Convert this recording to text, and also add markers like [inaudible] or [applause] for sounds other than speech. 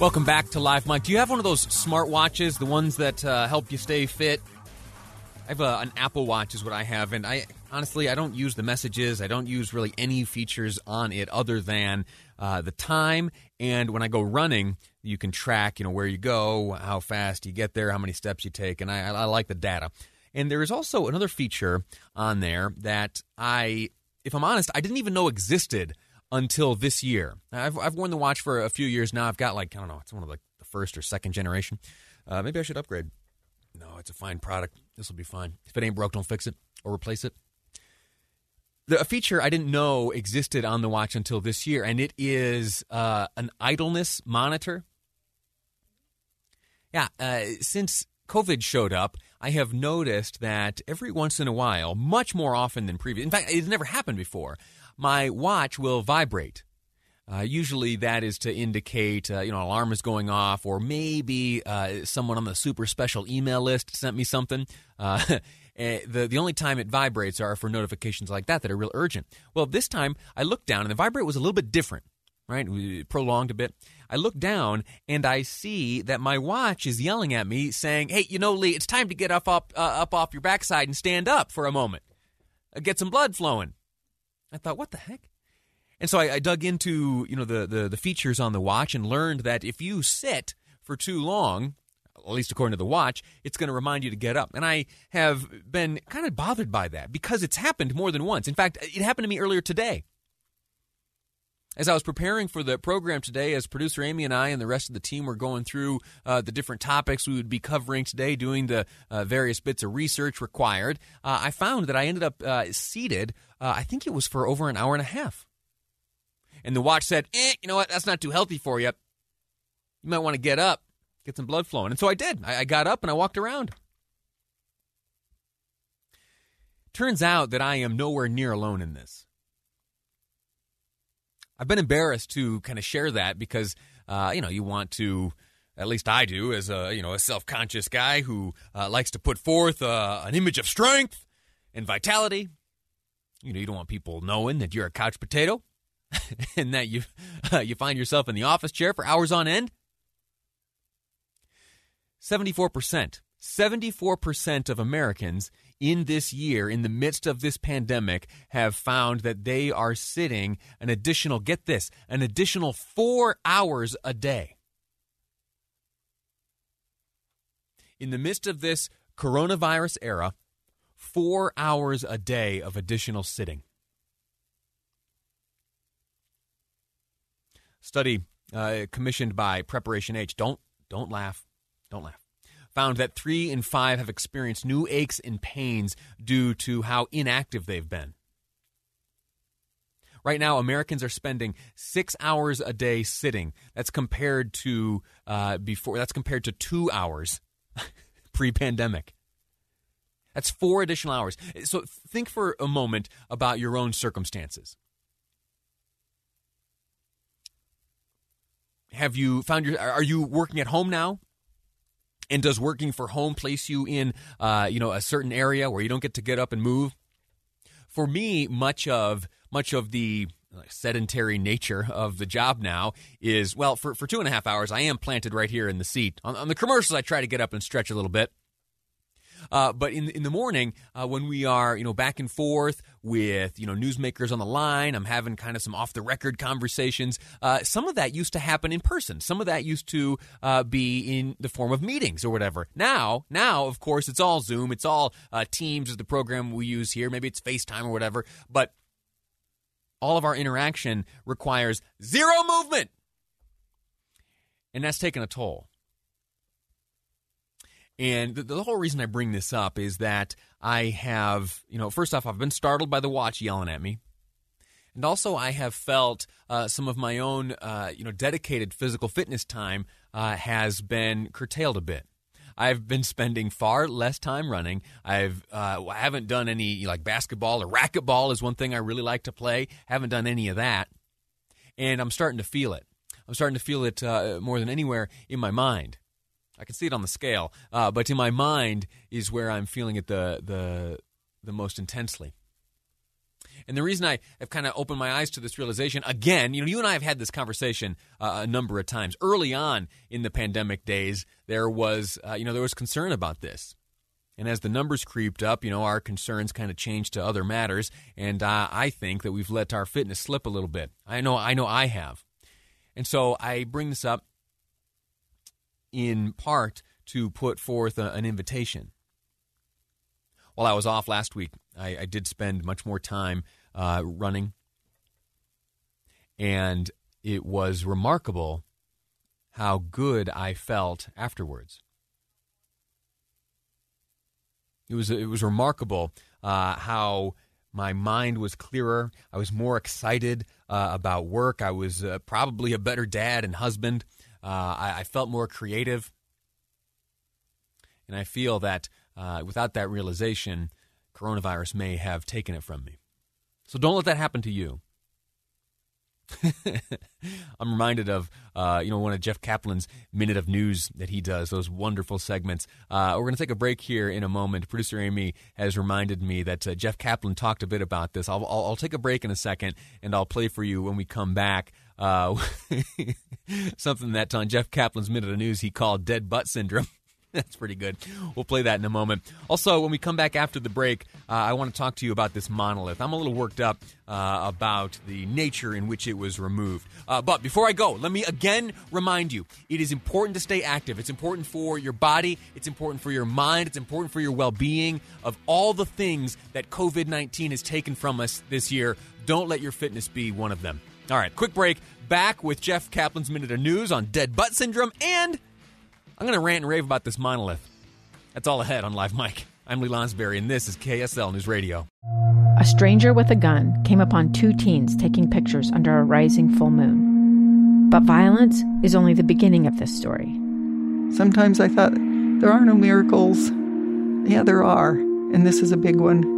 Welcome back to Live Mic. Do you have one of those smart watches, the ones that uh, help you stay fit? I have a, an Apple Watch, is what I have, and I honestly I don't use the messages. I don't use really any features on it other than uh, the time. And when I go running, you can track, you know, where you go, how fast you get there, how many steps you take, and I, I like the data. And there is also another feature on there that I if I'm honest, I didn't even know existed until this year. I've, I've worn the watch for a few years now. I've got like, I don't know, it's one of like the first or second generation. Uh, maybe I should upgrade. No, it's a fine product. This will be fine. If it ain't broke, don't fix it or replace it. The, a feature I didn't know existed on the watch until this year, and it is uh, an idleness monitor. Yeah, uh, since COVID showed up, I have noticed that every once in a while, much more often than previous, in fact, it's never happened before, my watch will vibrate. Uh, usually, that is to indicate uh, you know an alarm is going off, or maybe uh, someone on the super special email list sent me something. Uh, [laughs] eh, the the only time it vibrates are for notifications like that that are real urgent. Well, this time I looked down and the vibrate was a little bit different, right? We prolonged a bit. I look down and I see that my watch is yelling at me, saying, "Hey, you know, Lee, it's time to get up up uh, up off your backside and stand up for a moment, uh, get some blood flowing." I thought, "What the heck?" And so I, I dug into you know the, the the features on the watch and learned that if you sit for too long, at least according to the watch, it's going to remind you to get up. And I have been kind of bothered by that because it's happened more than once. In fact, it happened to me earlier today. As I was preparing for the program today, as producer Amy and I and the rest of the team were going through uh, the different topics we would be covering today, doing the uh, various bits of research required, uh, I found that I ended up uh, seated, uh, I think it was for over an hour and a half. And the watch said, eh, you know what, that's not too healthy for you. You might want to get up, get some blood flowing. And so I did. I, I got up and I walked around. Turns out that I am nowhere near alone in this. I've been embarrassed to kind of share that because uh, you know you want to at least I do as a you know a self-conscious guy who uh, likes to put forth uh, an image of strength and vitality. You know you don't want people knowing that you're a couch potato [laughs] and that you you find yourself in the office chair for hours on end. 74%. 74% of Americans in this year, in the midst of this pandemic, have found that they are sitting an additional, get this, an additional four hours a day. In the midst of this coronavirus era, four hours a day of additional sitting. Study uh, commissioned by Preparation H. Don't don't laugh. Don't laugh found that three in five have experienced new aches and pains due to how inactive they've been. Right now, Americans are spending six hours a day sitting. That's compared to uh, before. That's compared to two hours [laughs] pre-pandemic. That's four additional hours. So think for a moment about your own circumstances. Have you found your? Are you working at home now? And does working for home place you in, uh, you know, a certain area where you don't get to get up and move? For me, much of much of the sedentary nature of the job now is well for, for two and a half hours i am planted right here in the seat on, on the commercials i try to get up and stretch a little bit Uh, but in in the morning, uh, when we are you know back and forth with you know newsmakers on the line, I'm having kind of some off the record conversations. Uh, some of that used to happen in person. Some of that used to uh, be in the form of meetings or whatever. Now, now of course it's all Zoom. It's all uh, Teams is the program we use here. Maybe it's FaceTime or whatever. But all of our interaction requires zero movement, and that's taken a toll. And the, the, whole reason I bring this up is that I have, you know, first off, I've been startled by the watch yelling at me. And also, I have felt uh, some of my own, uh, you know, dedicated physical fitness time uh, has been curtailed a bit. I've been spending far less time running. I've uh, I haven't done any like basketball or racquetball is one thing I really like to play. Haven't done any of that, and I'm starting to feel it. I'm starting to feel it uh, more than anywhere in my mind. I can see it on the scale, uh, but in my mind is where I'm feeling it the the the most intensely. And the reason I have kind of opened my eyes to this realization again, you know, you and I have had this conversation uh, a number of times. Early on in the pandemic days, there was uh, you know there was concern about this. And as the numbers creeped up, you know, our concerns kind of changed to other matters. And uh, I think that we've let our fitness slip a little bit. I know, I know, I have. And so I bring this up in part to put forth a, an invitation. While I was off last week, I, I did spend much more time uh, running, and it was remarkable how good I felt afterwards. It was it was remarkable uh, how my mind was clearer. I was more excited uh, about work. I was uh, probably a better dad and husband. Uh, I, I, felt more creative. And I feel that uh, without that realization, coronavirus may have taken it from me. So don't let that happen to you. [laughs] I'm reminded of uh, you know one of Jeff Caplan's minute of news that he does those wonderful segments. Uh, we're going to take a break here in a moment. Producer Amy has reminded me that uh, Jeff Caplan talked a bit about this. I'll, I'll, I'll, take a break in a second and I'll play for you when we come back. Uh, [laughs] something that on Jeff Caplan's minute of news he called dead butt syndrome. [laughs] That's pretty good. We'll play that in a moment. Also, when we come back after the break, uh, I want to talk to you about this monolith. I'm a little worked up uh, about the nature in which it was removed. Uh, but before I go, let me again remind you it is important to stay active. It's important for your body, it's important for your mind, it's important for your well being. Of all the things that COVID 19 has taken from us this year, don't let your fitness be one of them. All right, quick break. Back with Jeff Caplan's Minute of News on Dead Butt Syndrome and I'm going to rant and rave about this monolith. That's all ahead on Live Mic. I'm Lee Lonsberry, and this is KSL News Radio. A stranger with a gun came upon two teens taking pictures under a rising full moon. But violence is only the beginning of this story. Sometimes I thought, there are no miracles. Yeah, there are, and this is a big one.